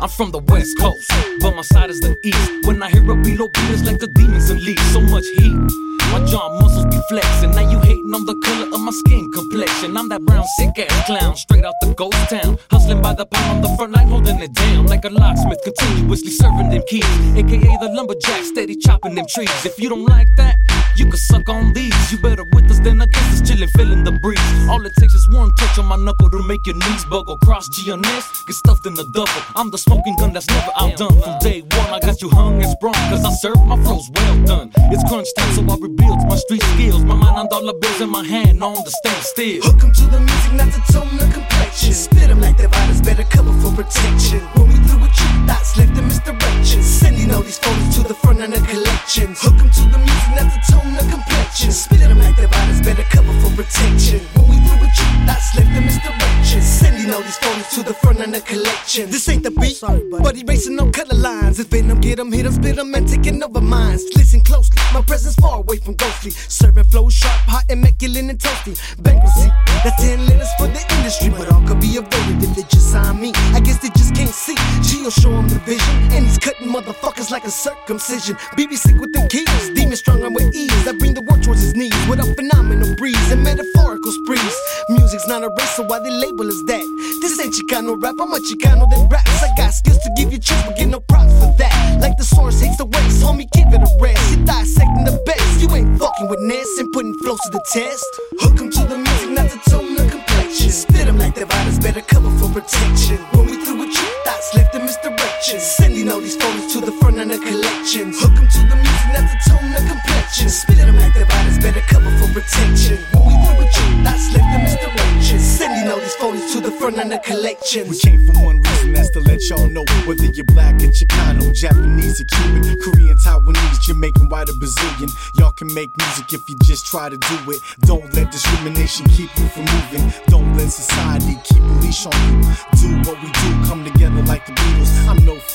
I'm from the west coast, but my side is the east. When I hear a beat, beat, it's like the demons unleash. So much heat. My jaw muscles be flexing. Now you hating on the color of my skin complexion. I'm that brown sick ass clown, straight out the ghost town. Hustling by the pound on the front line, holding it down like a locksmith, continuously serving them keys. AKA the lumberjack, steady chopping them trees. If you don't like that, you can suck on these. You better with us than against us, chillin', feeling the breeze. All it takes is one touch on my knuckle to make your knees buckle. Cross GNS, get stuffed in the double. I'm the smoking gun that's never outdone. From day one, I got you hung and sprung, cause I serve my flows well done. It's crunch time, so I rebuild my street skills. My mind on dollar bills and my hand on the stand still. Hook 'em to the music, not to tone the complexion. Spit 'em like the virus, better cover for protection. Protection. When we through with you, thoughts left in misdirection. Sending all these photos to the front of the collection. This ain't the beat, Sorry, but erasing no color lines. It's venom, get 'em, hit 'em, spit 'em, and taking over minds. Listen closely, my presence far away from ghostly. Serving flow sharp, hot, immaculate, and toasty. Bankruptcy, that's 10 letters for the industry, but all could be avoided Geo show 'em the vision, and he's cutting motherfuckers like a circumcision. BB sick with the keys, demon strong on with ease. I bring the world towards his knees with a phenomenal breeze and metaphorical sprees. Music's not a race, so why they label us that? This ain't Chicano rap, I'm a Chicano that raps. I got skills to give you chills, but get no props for that. Like the source hates the waste, homie, give it a rest. You dissecting the best, you ain't fucking with Ness and putting flows to the test. Hook 'em to the music, not to tone the complexion. Spit 'em like the virus, better cover for protection. Front of the collection. Hook 'em to the music, not to tone the complexion. Spit 'em like the virus, better cover for protection. When we through with you, thoughts left in misdirection. Sending all these photos to the front of the collection. We came for one reason, that's to let y'all know whether you're black or Chicano, Japanese or Cuban, Korean, Taiwanese, Jamaican, white or Brazilian. Y'all can make music if you just try to do it. Don't let discrimination keep you from moving. Don't let society keep a leash on you. Do what we do, come together like the Beatles.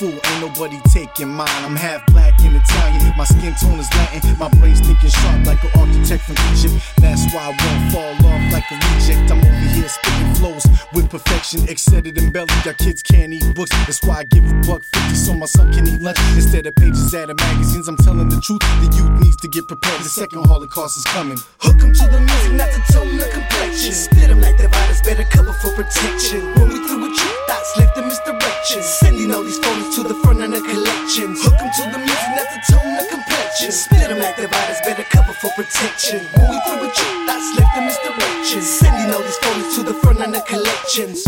Fool, ain't nobody taking mine. I'm half black and Italian. My skin tone is Latin. My brain's thinking sharp like an architect from Egypt. That's why I won't fall off like a reject. I'm over here spitting flows with perfection. Exceeded in belly, got kids can't eat books. That's why I give a buck fifty so my son can eat lunch instead of pages out of magazines. I'm telling the truth. The youth needs to get prepared. The second Holocaust is coming. Hook 'em to the music, not to tone the complexion. Spit 'em like the virus, better cover for protection. When we through with you, Virus, better cover for protection. When we through with you, thoughts left in misdirection. Sending all these photos to the front of the collections.